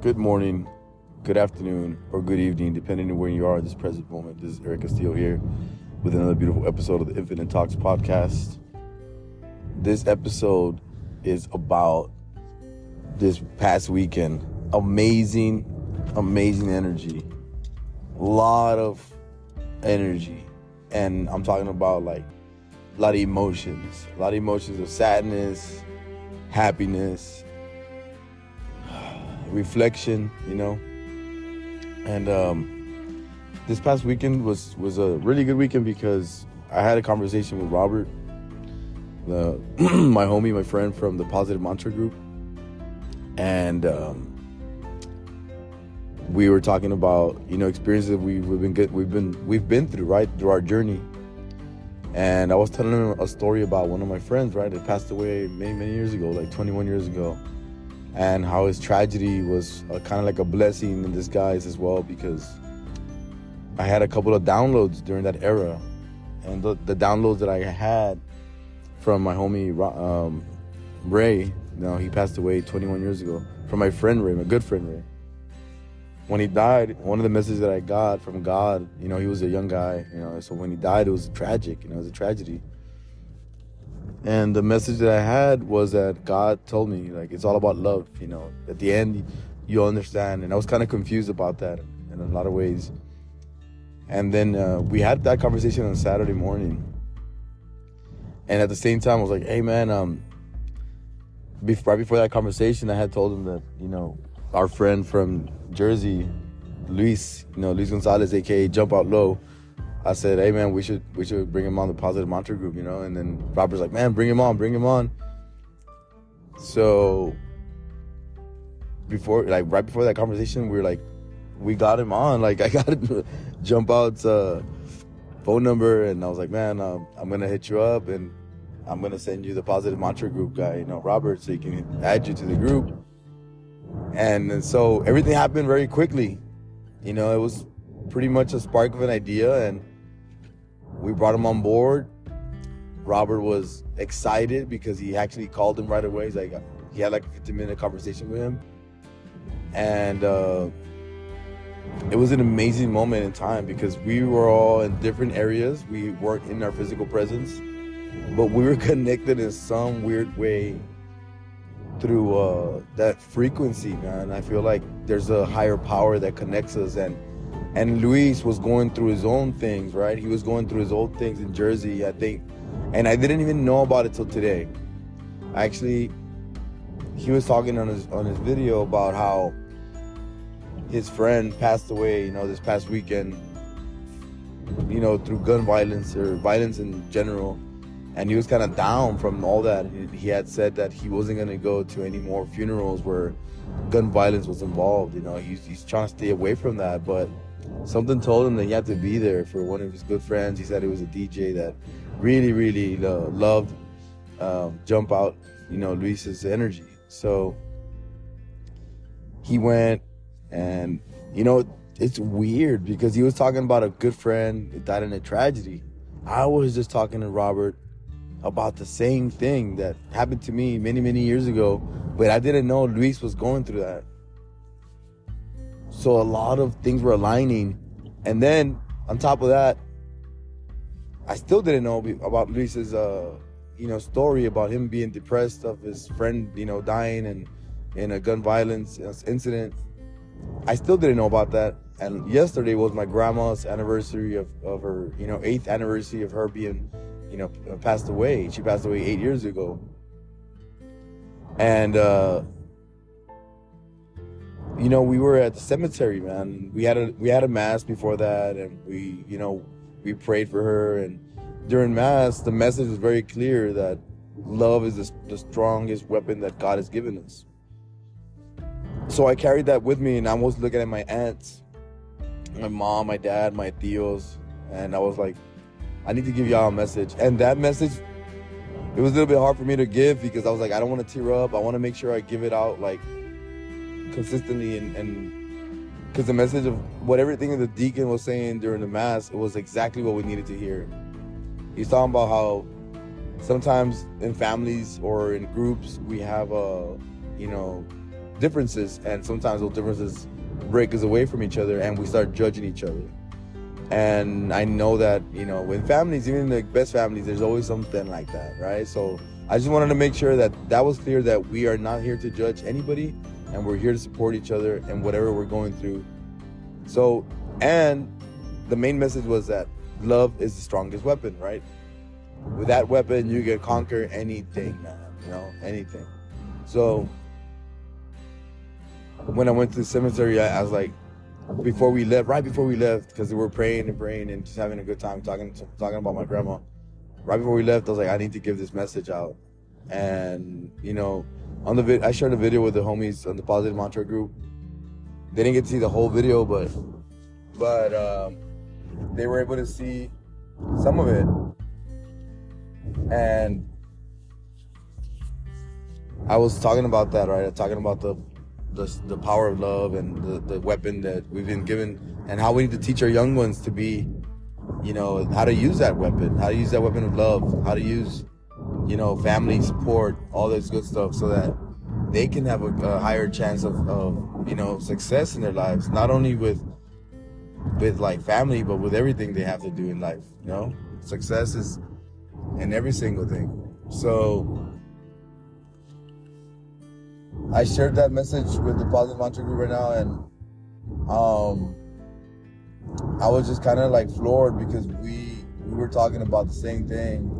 good morning, good afternoon, or good evening, depending on where you are at this present moment. This is Eric Castillo here with another beautiful episode of the Infinite Talks podcast. This episode is about this past weekend. Amazing, amazing energy. A lot of energy. And I'm talking about like a lot of emotions. A lot of emotions of sadness, happiness, reflection, you know. And um, this past weekend was was a really good weekend because I had a conversation with Robert, the my homie, my friend from the Positive Mantra Group, and um, we were talking about you know experiences we, we've been good, we've been we've been through right through our journey. And I was telling him a story about one of my friends, right, that passed away many, many years ago, like 21 years ago and how his tragedy was uh, kind of like a blessing in disguise as well because I had a couple of downloads during that era, and the, the downloads that I had from my homie um, Ray, know, he passed away 21 years ago. From my friend Ray, my good friend Ray. When he died, one of the messages that I got from God, you know, he was a young guy, you know, so when he died, it was tragic, you know, it was a tragedy. And the message that I had was that God told me, like, it's all about love, you know. At the end, you'll understand. And I was kind of confused about that in a lot of ways. And then uh, we had that conversation on Saturday morning. And at the same time, I was like, hey, man, um, before, right before that conversation, I had told him that, you know, our friend from Jersey, Luis, you know, Luis Gonzalez, aka Jump Out Low, I said, "Hey man, we should we should bring him on the positive mantra group, you know." And then Robert's like, "Man, bring him on, bring him on." So before, like right before that conversation, we were like, we got him on. Like I got jump out uh, phone number, and I was like, "Man, uh, I'm gonna hit you up, and I'm gonna send you the positive mantra group guy, you know, Robert, so he can add you to the group." And so everything happened very quickly. You know, it was pretty much a spark of an idea, and we brought him on board. Robert was excited because he actually called him right away. He's like, he had like a 15 minute conversation with him. And uh, it was an amazing moment in time because we were all in different areas. We weren't in our physical presence, but we were connected in some weird way through uh, that frequency, man. I feel like there's a higher power that connects us and and Luis was going through his own things, right? He was going through his old things in Jersey, I think, and I didn't even know about it till today. Actually, he was talking on his on his video about how his friend passed away, you know, this past weekend, you know, through gun violence or violence in general. And he was kind of down from all that. He had said that he wasn't going to go to any more funerals where gun violence was involved. You know, he's, he's trying to stay away from that. But something told him that he had to be there for one of his good friends. He said he was a DJ that really, really uh, loved um, jump out, you know, Luis's energy. So he went, and you know, it's weird because he was talking about a good friend that died in a tragedy. I was just talking to Robert about the same thing that happened to me many, many years ago, but I didn't know Luis was going through that. So a lot of things were aligning. And then on top of that, I still didn't know about Luis's, uh, you know, story about him being depressed of his friend, you know, dying and in a gun violence incident. I still didn't know about that. And yesterday was my grandma's anniversary of, of her, you know, eighth anniversary of her being, you know, passed away. She passed away eight years ago. And uh, you know, we were at the cemetery, man. We had a we had a mass before that, and we, you know, we prayed for her. And during mass, the message was very clear that love is the, the strongest weapon that God has given us. So I carried that with me, and I was looking at my aunts, my mom, my dad, my tios, and I was like, I need to give y'all a message. And that message, it was a little bit hard for me to give because I was like, I don't want to tear up. I want to make sure I give it out like consistently and because the message of what everything the deacon was saying during the mass it was exactly what we needed to hear he's talking about how sometimes in families or in groups we have a you know differences, and sometimes those differences break us away from each other, and we start judging each other. And I know that you know, in families, even the best families, there's always something like that, right? So I just wanted to make sure that that was clear that we are not here to judge anybody, and we're here to support each other and whatever we're going through. So, and the main message was that love is the strongest weapon, right? With that weapon, you can conquer anything, man. You know, anything. So when I went to the cemetery, I, I was like, before we left, right before we left, because we were praying and praying and just having a good time talking talking about my grandma. Right before we left, I was like, I need to give this message out. And you know, on the vid, I shared a video with the homies on the Positive Mantra group. They didn't get to see the whole video, but but um, they were able to see some of it. And I was talking about that, right? Talking about the the, the power of love and the, the weapon that we've been given and how we need to teach our young ones to be, you know, how to use that weapon, how to use that weapon of love, how to use, you know, family support, all this good stuff so that they can have a, a higher chance of, of, you know, success in their lives, not only with with like family, but with everything they have to do in life. You know, success is in every single thing. So I shared that message with the Positive Mantra Group right now, and um, I was just kind of like floored because we we were talking about the same thing,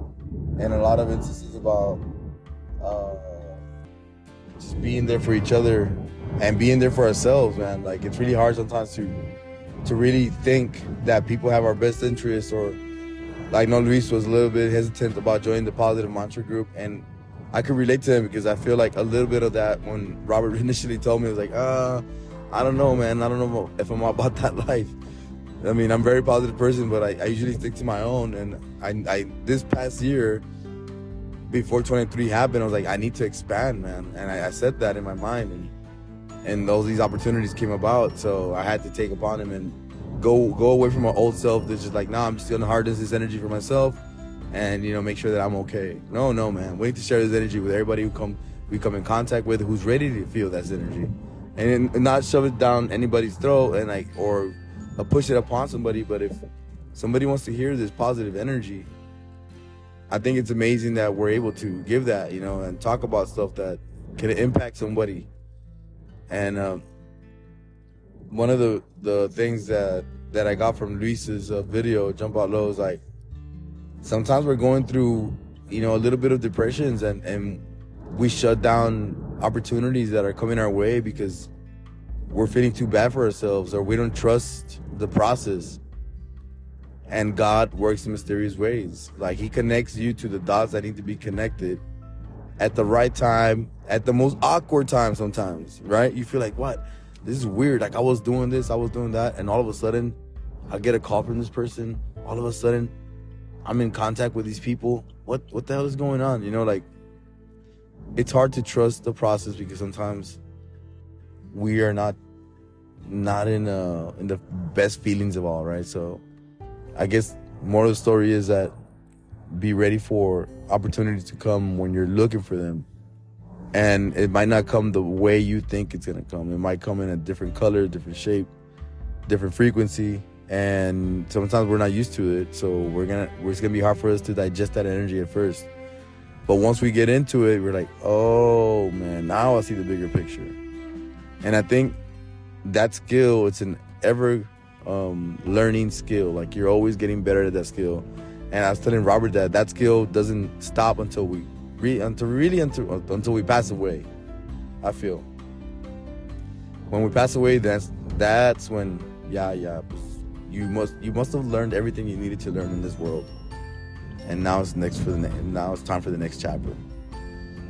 and a lot of instances about uh, just being there for each other and being there for ourselves, man. Like it's really hard sometimes to to really think that people have our best interests or like no Luis was a little bit hesitant about joining the positive mantra group and I could relate to him because I feel like a little bit of that when Robert initially told me I was like, uh, I don't know, man. I don't know if I'm about that life. I mean, I'm a very positive person, but I, I usually stick to my own. And I, I, this past year, before 23 happened, I was like, I need to expand, man. And I, I said that in my mind. And and those these opportunities came about. So I had to take upon him and go go away from my old self. That's just like, nah, I'm just gonna harness this energy for myself, and you know, make sure that I'm okay. No, no, man, we need to share this energy with everybody who come we come in contact with, who's ready to feel that energy, and, and not shove it down anybody's throat and like or uh, push it upon somebody. But if somebody wants to hear this positive energy, I think it's amazing that we're able to give that, you know, and talk about stuff that can impact somebody and um, one of the the things that that I got from Luis's uh, video, Jump Out Low, is like sometimes we're going through, you know, a little bit of depressions, and and we shut down opportunities that are coming our way because we're feeling too bad for ourselves or we don't trust the process. And God works in mysterious ways. Like He connects you to the dots that need to be connected at the right time, at the most awkward time sometimes, right? You feel like, what? This is weird. Like I was doing this, I was doing that, and all of a sudden, I get a call from this person. All of a sudden, I'm in contact with these people. What what the hell is going on? You know, like it's hard to trust the process because sometimes we are not not in uh in the best feelings of all, right? So I guess more of the story is that be ready for opportunities to come when you're looking for them. And it might not come the way you think it's gonna come. It might come in a different color, different shape, different frequency. And sometimes we're not used to it. So we're gonna it's gonna be hard for us to digest that energy at first. But once we get into it, we're like, oh man, now I see the bigger picture. And I think that skill, it's an ever um, learning skill. Like you're always getting better at that skill. And I was telling Robert that that skill doesn't stop until we re, until really until until we pass away. I feel when we pass away, that's that's when yeah yeah you must you must have learned everything you needed to learn in this world. And now it's next for the now it's time for the next chapter.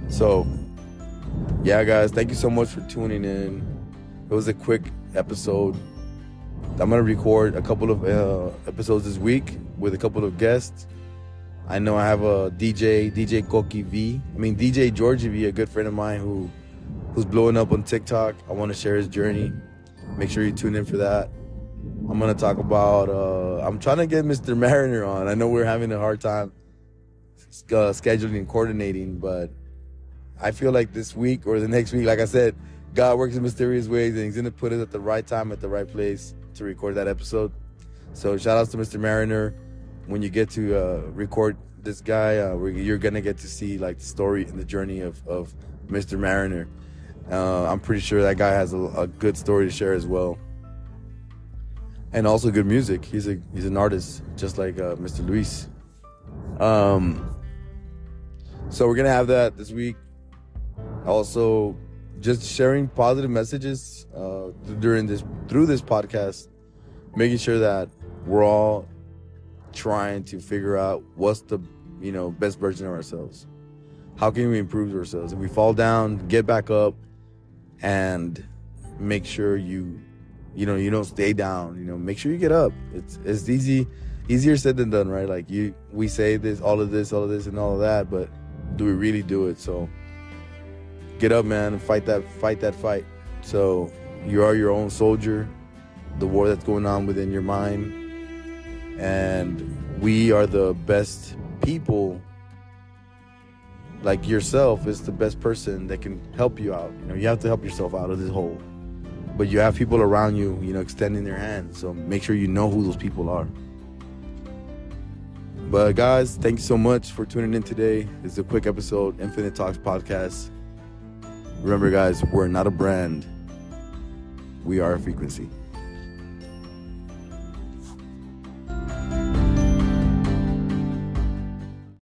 So yeah, guys, thank you so much for tuning in. It was a quick episode. I'm gonna record a couple of uh, episodes this week with a couple of guests. I know I have a DJ, DJ Koki V. I mean DJ Georgie V, a good friend of mine who who's blowing up on TikTok. I want to share his journey. Make sure you tune in for that. I'm gonna talk about. Uh, I'm trying to get Mr. Mariner on. I know we're having a hard time uh, scheduling and coordinating, but I feel like this week or the next week, like I said, God works in mysterious ways, and He's gonna put it at the right time, at the right place to record that episode. So shout outs to Mr. Mariner. When you get to uh, record this guy, uh, you're gonna get to see like the story and the journey of, of Mr. Mariner. Uh, I'm pretty sure that guy has a, a, good story to share as well, and also good music. He's a he's an artist just like uh, Mr. Luis. Um, so we're gonna have that this week. Also, just sharing positive messages uh, during this through this podcast, making sure that we're all trying to figure out what's the you know best version of ourselves. How can we improve ourselves? If we fall down, get back up, and make sure you you know you don't stay down. You know, make sure you get up. It's it's easy easier said than done, right? Like you we say this, all of this, all of this, and all of that, but do we really do it? So get up, man, and fight that fight that fight. So you are your own soldier. The war that's going on within your mind, and we are the best people. Like yourself is the best person that can help you out. You know, you have to help yourself out of this hole. But you have people around you, you know, extending their hand. So make sure you know who those people are. But guys, thank you so much for tuning in today. It's a quick episode, Infinite Talks podcast. Remember, guys, we're not a brand. We are a frequency.